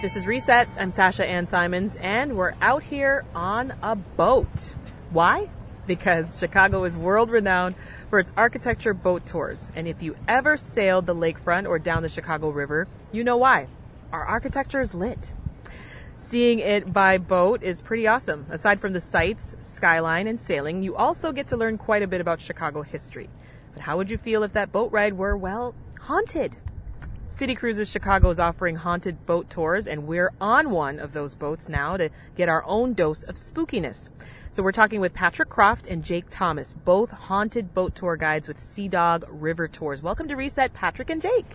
This is Reset. I'm Sasha Ann Simons, and we're out here on a boat. Why? Because Chicago is world renowned for its architecture boat tours. And if you ever sailed the lakefront or down the Chicago River, you know why. Our architecture is lit. Seeing it by boat is pretty awesome. Aside from the sights, skyline, and sailing, you also get to learn quite a bit about Chicago history. But how would you feel if that boat ride were, well, haunted? City Cruises Chicago is offering haunted boat tours, and we're on one of those boats now to get our own dose of spookiness. So we're talking with Patrick Croft and Jake Thomas, both haunted boat tour guides with Sea Dog River Tours. Welcome to Reset, Patrick and Jake.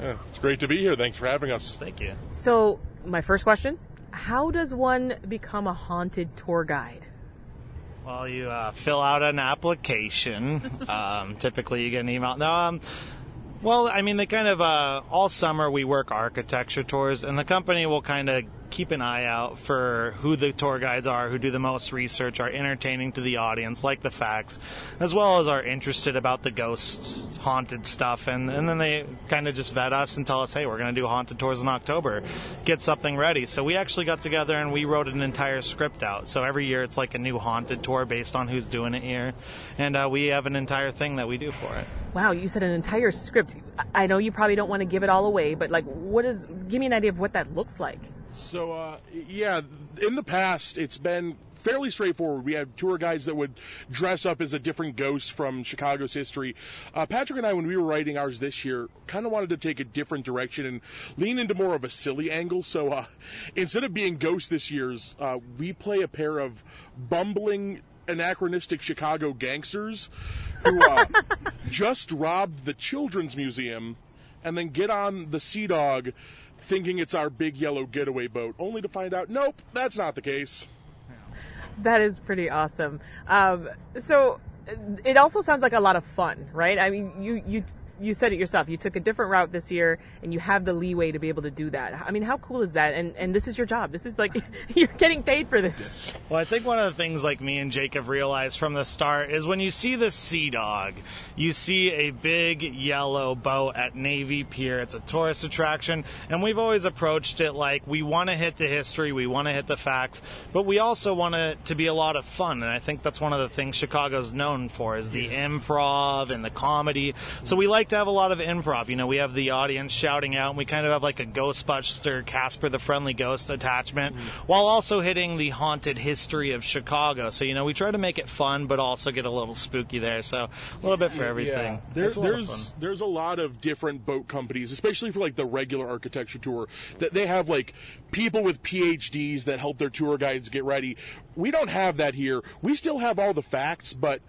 Yeah, it's great to be here. Thanks for having us. Thank you. So, my first question How does one become a haunted tour guide? Well, you uh, fill out an application. um, typically, you get an email. No, um, well, I mean, they kind of uh, all summer we work architecture tours, and the company will kind of keep an eye out for who the tour guides are, who do the most research, are entertaining to the audience, like the facts, as well as are interested about the ghost haunted stuff. And, and then they kind of just vet us and tell us, hey, we're going to do haunted tours in October. Get something ready. So we actually got together and we wrote an entire script out. So every year it's like a new haunted tour based on who's doing it here. And uh, we have an entire thing that we do for it. Wow, you said an entire script. I know you probably don't want to give it all away, but like, what is, give me an idea of what that looks like. So, uh, yeah, in the past, it's been fairly straightforward. We had tour guides that would dress up as a different ghost from Chicago's history. Uh, Patrick and I, when we were writing ours this year, kind of wanted to take a different direction and lean into more of a silly angle. So uh, instead of being ghosts this year's, uh, we play a pair of bumbling anachronistic Chicago gangsters who uh, just robbed the Children's Museum and then get on the Sea Dog thinking it's our big yellow getaway boat, only to find out, nope, that's not the case. That is pretty awesome. Um, so it also sounds like a lot of fun, right? I mean, you you you said it yourself. You took a different route this year, and you have the leeway to be able to do that. I mean, how cool is that? And and this is your job. This is like you're getting paid for this. Well, I think one of the things like me and Jake have realized from the start is when you see the Sea Dog, you see a big yellow boat at Navy Pier. It's a tourist attraction, and we've always approached it like we want to hit the history, we want to hit the facts, but we also want it to be a lot of fun. And I think that's one of the things Chicago's known for is the improv and the comedy. So we like to have a lot of improv. You know, we have the audience shouting out, and we kind of have like a Ghostbuster Casper the Friendly Ghost attachment, mm-hmm. while also hitting the haunted history of Chicago. So you know, we try to make it fun, but also get a little spooky there. So a little bit for everything. Yeah. There, there's there's a lot of different boat companies, especially for like the regular architecture tour, that they have like people with PhDs that help their tour guides get ready. We don't have that here. We still have all the facts, but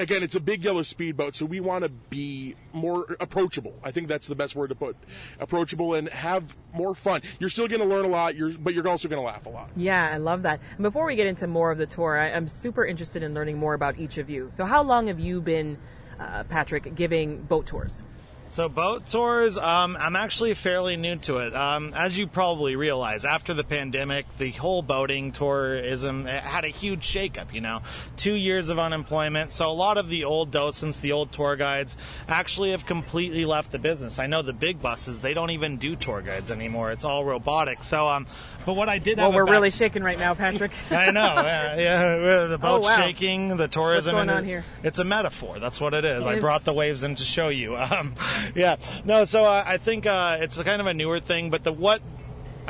again, it's a big yellow speedboat, so we want to be more approachable. I think that's the best word to put. Approachable and have more fun. You're still going to learn a lot, you're, but you're also going to laugh a lot. Yeah, I love that. Before we get into more of the tour, I, am super interested in learning more about each of you. So, how long have you been, uh, Patrick, giving boat tours? So boat tours, um, I'm actually fairly new to it. Um, as you probably realize, after the pandemic, the whole boating tourism had a huge shakeup. You know, two years of unemployment, so a lot of the old docents, the old tour guides, actually have completely left the business. I know the big buses; they don't even do tour guides anymore. It's all robotic. So, um, but what I did, well, we're back- really shaking right now, Patrick. I know, yeah, yeah the boat's oh, wow. shaking, the tourism. What's going on here? It's a metaphor. That's what it is. I brought the waves in to show you. Yeah, no. So uh, I think uh, it's kind of a newer thing, but the what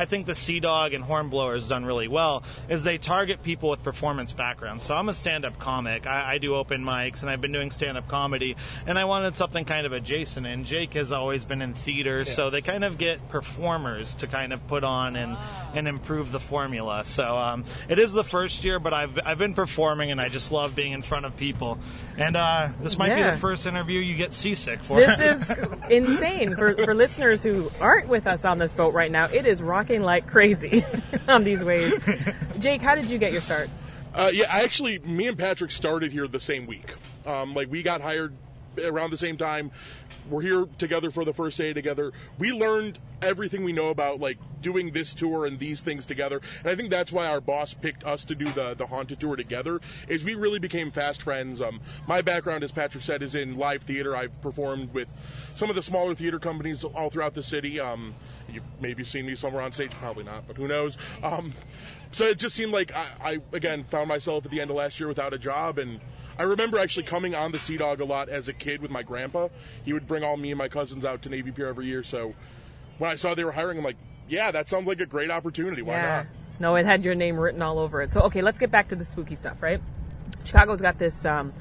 I think the Sea Dog and Hornblower has done really well is they target people with performance backgrounds. So I'm a stand-up comic. I, I do open mics, and I've been doing stand-up comedy, and I wanted something kind of adjacent. And Jake has always been in theater, yeah. so they kind of get performers to kind of put on and and improve the formula. So um, it is the first year, but I've I've been performing, and I just love being in front of people. And uh, this might yeah. be the first interview you get seasick for. This is insane for for listeners who aren't with us on this boat right now. It is like crazy on these waves. Jake, how did you get your start? Uh, yeah, I actually, me and Patrick started here the same week. Um, like we got hired around the same time. We're here together for the first day together. We learned everything we know about like doing this tour and these things together. And I think that's why our boss picked us to do the the haunted tour together. Is we really became fast friends. Um, my background, as Patrick said, is in live theater. I've performed with some of the smaller theater companies all throughout the city. Um, You've maybe seen me somewhere on stage, probably not, but who knows? Um, so it just seemed like I, I, again, found myself at the end of last year without a job. And I remember actually coming on the Sea Dog a lot as a kid with my grandpa. He would bring all me and my cousins out to Navy Pier every year. So when I saw they were hiring, I'm like, yeah, that sounds like a great opportunity. Why yeah. not? No, it had your name written all over it. So, okay, let's get back to the spooky stuff, right? Chicago's got this um,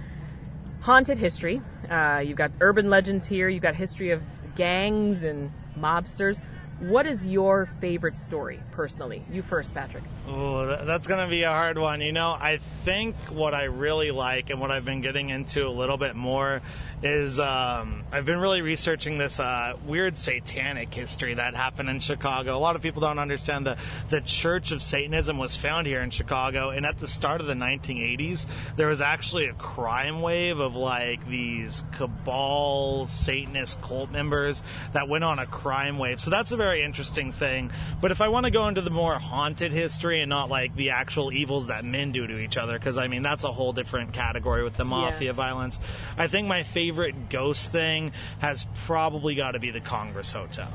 haunted history. Uh, you've got urban legends here. You've got history of gangs and mobsters. What is your favorite story, personally? You first, Patrick. Oh, that's going to be a hard one. You know, I think what I really like and what I've been getting into a little bit more is um, I've been really researching this uh, weird satanic history that happened in Chicago. A lot of people don't understand that the Church of Satanism was found here in Chicago, and at the start of the 1980s, there was actually a crime wave of like these cabal Satanist cult members that went on a crime wave. So that's a very interesting thing. But if I want to go into the more haunted history and not like the actual evils that men do to each other, because I mean that's a whole different category with the mafia Yeah. violence. I think my favorite ghost thing has probably got to be the Congress Hotel.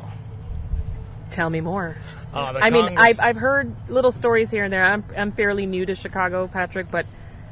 Tell me more. Uh, I mean, I've, I've heard little stories here and there. I'm, I'm fairly new to Chicago, Patrick, but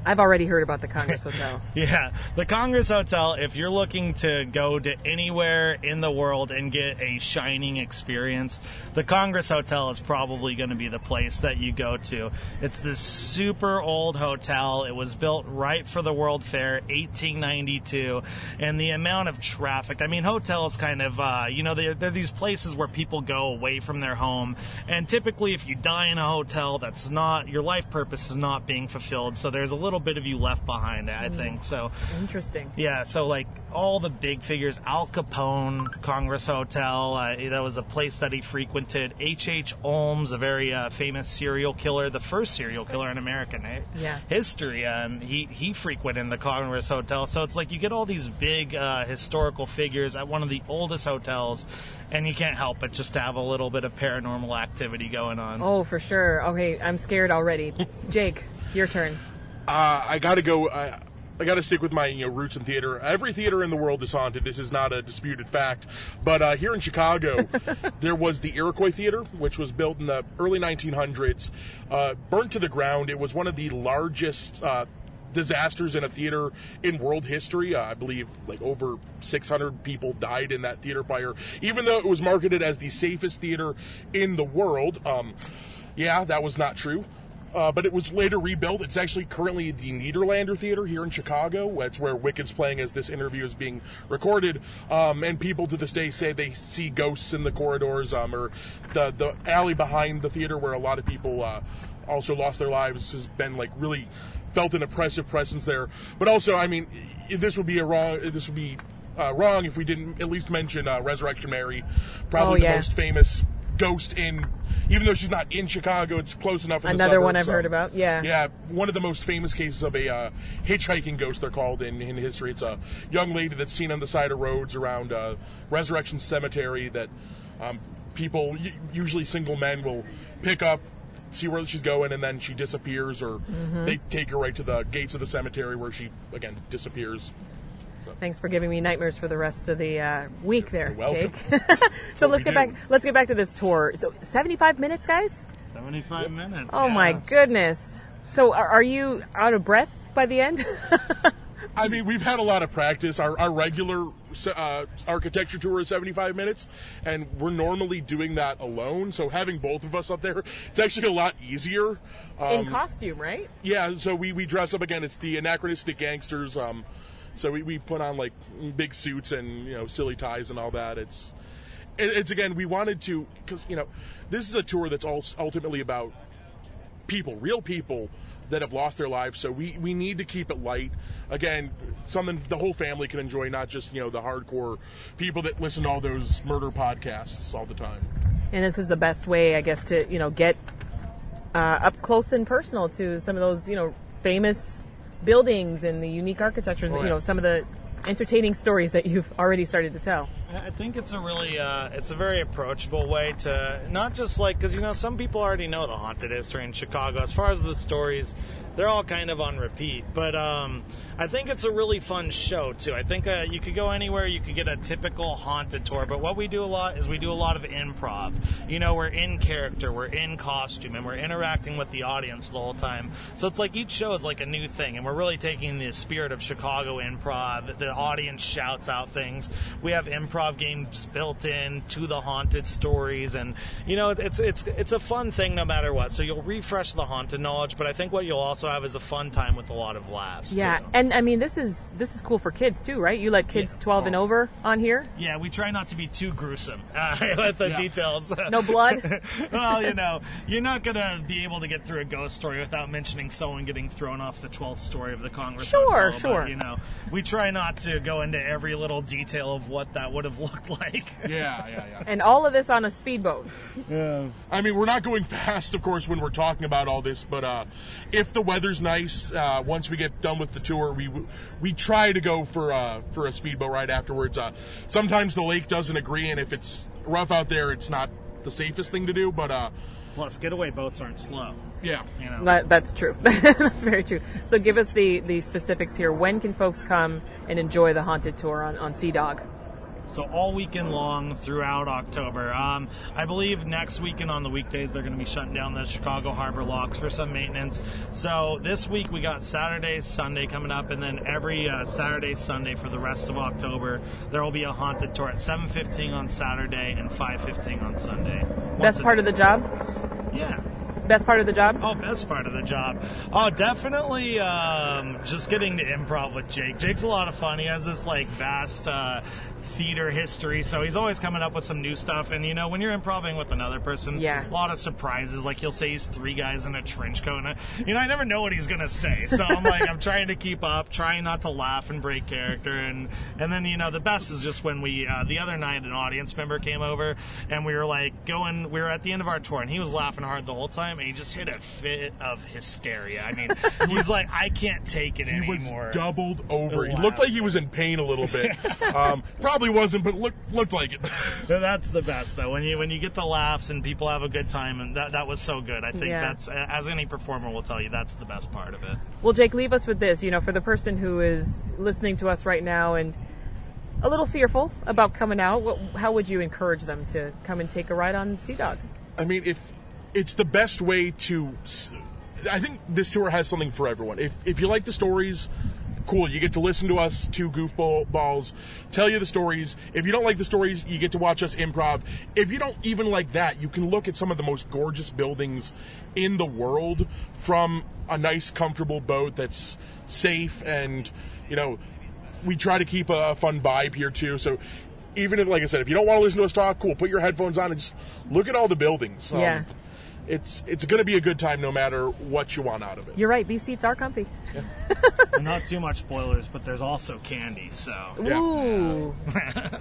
I've already heard about the Congress Hotel. Yeah, the Congress Hotel, if you're looking to go to anywhere in the world and get a shining experience, the Congress Hotel is probably going to be the place that you go to. It's this super old hotel. It was built right for the World Fair, 1892, and the amount of traffic. I mean, hotels kind of, uh, you know, they're, they're these places where people go away from their home, and typically if you die in a hotel, that's not, your life purpose is not being fulfilled, so there's a little bit of you left behind, I think. So, Interesting. yeah, so like all the big figures, Al Capone, Congress Hotel, uh, that was a place that he frequented. H.H. H. Holmes, a very uh, famous serial killer, the first serial killer in American Yeah. history, um, he he frequented the Congress Hotel. So it's like you get all these big uh, historical figures at one of the oldest hotels, and you can't help but just have a little bit of paranormal activity going on. Oh, for sure. Okay, I'm scared already. Jake, your turn. Uh, I got to go. I, I got to stick with my you know roots in theater. Every theater in the world is haunted. This is not a disputed fact. But uh, here in Chicago, there was the Iroquois Theater, which was built in the early 1900s, uh, burnt to the ground. It was one of the largest. Uh, disasters in a theater in world history. Uh, I believe like over 600 people died in that theater fire, even though it was marketed as the safest theater in the world. Um, yeah, that was not true. Uh, but it was later rebuilt. It's actually currently the Nederlander Theater here in Chicago. That's where Wicked's playing as this interview is being recorded. Um, and people to this day say they see ghosts in the corridors um, or the, the alley behind the theater where a lot of people uh, also lost their lives has been like really felt an oppressive presence there. But also, I mean, this would be a wrong. This would be uh, wrong if we didn't at least mention uh, Resurrection Mary, probably Oh, yeah. the most famous ghost in. Even though she's not in Chicago, it's close enough. Another one I've heard um, about. Yeah. Yeah, one of the most famous cases of a uh, hitchhiking ghost, they're called in, in history. It's a young lady that's seen on the side of roads around uh, Resurrection Cemetery that um, people, usually single men, will pick up, see where she's going, and then she disappears, or Mm-hmm. they take her right to the gates of the cemetery where she, again, disappears. Thanks for giving me nightmares for the rest of the uh, week there, You're welcome. Jake. so let's we get back. Let's get back to this tour. So 75 minutes, guys. 75 minutes. Oh my goodness. So are, are you out of breath by the end? I mean, we've had a lot of practice. Our, our regular uh, architecture tour is 75 minutes, and we're normally doing that alone. So having both of us up there, it's actually a lot easier. Um, In costume, right? yeah, so we, we dress up again. It's the anachronistic gangsters. Um, so we, we put on like big suits and you know silly ties and all that. It's it, it's again we wanted to because you know this is a tour that's all ultimately about people, real people that have lost their lives. So we, we need to keep it light. Again, something the whole family can enjoy, not just you know the hardcore people that listen to all those murder podcasts all the time. And this is the best way, I guess, to you know get uh, up close and personal to some of those you know famous buildings and the unique architecture. and, You know some of the entertaining stories that you've already started to tell. I think it's a really, uh, it's a very approachable way to not just like because you know some people already know the haunted history in Chicago. As far as the stories, they're all kind of on repeat. But um, I think it's a really fun show too. I think uh, you could go anywhere, you could get a typical haunted tour. But what we do a lot is we do a lot of improv. You know, we're in character, we're in costume, and we're interacting with the audience the whole time. So it's like each show is like a new thing, and we're really taking the spirit of Chicago improv. The audience shouts out things. We have improv games built in to the haunted stories, and you know, it's it's it's a fun thing no matter what. So you'll refresh the haunted knowledge, but I think what you'll also have is a fun time with a lot of laughs. Yeah, too. and I mean this is this is cool for kids too, right? You let kids Yeah. 12 and over on here. Yeah, we try not to be too gruesome uh, with the details. No blood. well, you know, you're not gonna be able to get through a ghost story without mentioning someone getting thrown off the 12th story of the Congress. Sure, Hotel, sure. But, you know, we try not to go into every little detail of what that would have looked like. Yeah, yeah, yeah. and all of this on a speedboat. Yeah. I mean, we're not going fast, of course, when we're talking about all this. But uh, if the weather's nice, uh, once we get done with the tour, we we try to go for uh, for a speedboat ride afterwards. Uh, sometimes the lake doesn't agree, and if it's rough out there, it's not the safest thing to do. But uh, Plus, getaway boats aren't slow. yeah, You know. That, that's true. that's very true. So give us the, the specifics here. When can folks come and enjoy the haunted tour on, on Sea Dog? So all weekend long throughout October. Um, I believe next weekend on the weekdays they're going to be shutting down the Chicago Harbor locks for some maintenance. So this week we got Saturday, Sunday coming up, and then every uh, Saturday, Sunday for the rest of October there will be a haunted tour at 7:15 on Saturday and 5:15 on Sunday. Once Best a part of the job? Yeah. Best part of the job? Oh, best part of the job. Oh, definitely um, just getting to improv with Jake. Jake's a lot of fun. He has this like vast uh, theater history, so he's always coming up with some new stuff. And you know, when you're improvising with another person, Yeah. a lot of surprises. Like he'll say he's three guys in a trench coat. And I, you know, I never know what he's gonna say, so I'm like, I'm trying to keep up, trying not to laugh and break character. And and then you know, the best is just when we uh, the other night an audience member came over and we were like going. We were at the end of our tour, and he was laughing hard the whole time, and he just hit a fit of hysteria. I mean, he's like, I can't take it anymore. he was doubled over. He looked like he was in pain a little bit. um, probably wasn't, but looked looked like it. That's the best though. When you when you get the laughs and people have a good time, and that that was so good. I think Yeah. that's as any performer will tell you, that's the best part of it. Well, Jake, leave us with this. You know, for the person who is listening to us right now and a little fearful about coming out, what, how would you encourage them to come and take a ride on Sea Dog? I mean, if it's the best way to, I think this tour has something for everyone. If if you like the stories, cool. You get to listen to us two goofball balls tell you the stories. If you don't like the stories, you get to watch us improv. If you don't even like that, you can look at some of the most gorgeous buildings in the world from a nice, comfortable boat that's safe and you know. We try to keep a fun vibe here too, so even if, like I said, if you don't want to listen to us talk, cool. Put your headphones on and just look at all the buildings. Um, Yeah. It's it's going to be a good time no matter what you want out of it. You're right. These seats are comfy. And not too much spoilers, but there's also candy. So Yeah. Ooh.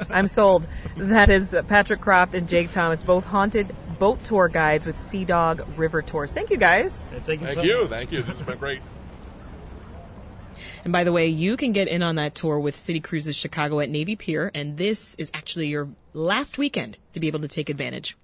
I'm sold. That is Patrick Croft and Jake Thomas, both haunted boat tour guides with Sea Dog River Tours. Thank you guys. thank you. Thank so you, much. thank you. This has been great. And by the way, you can get in on that tour with City Cruises Chicago at Navy Pier, and this is actually your last weekend to be able to take advantage.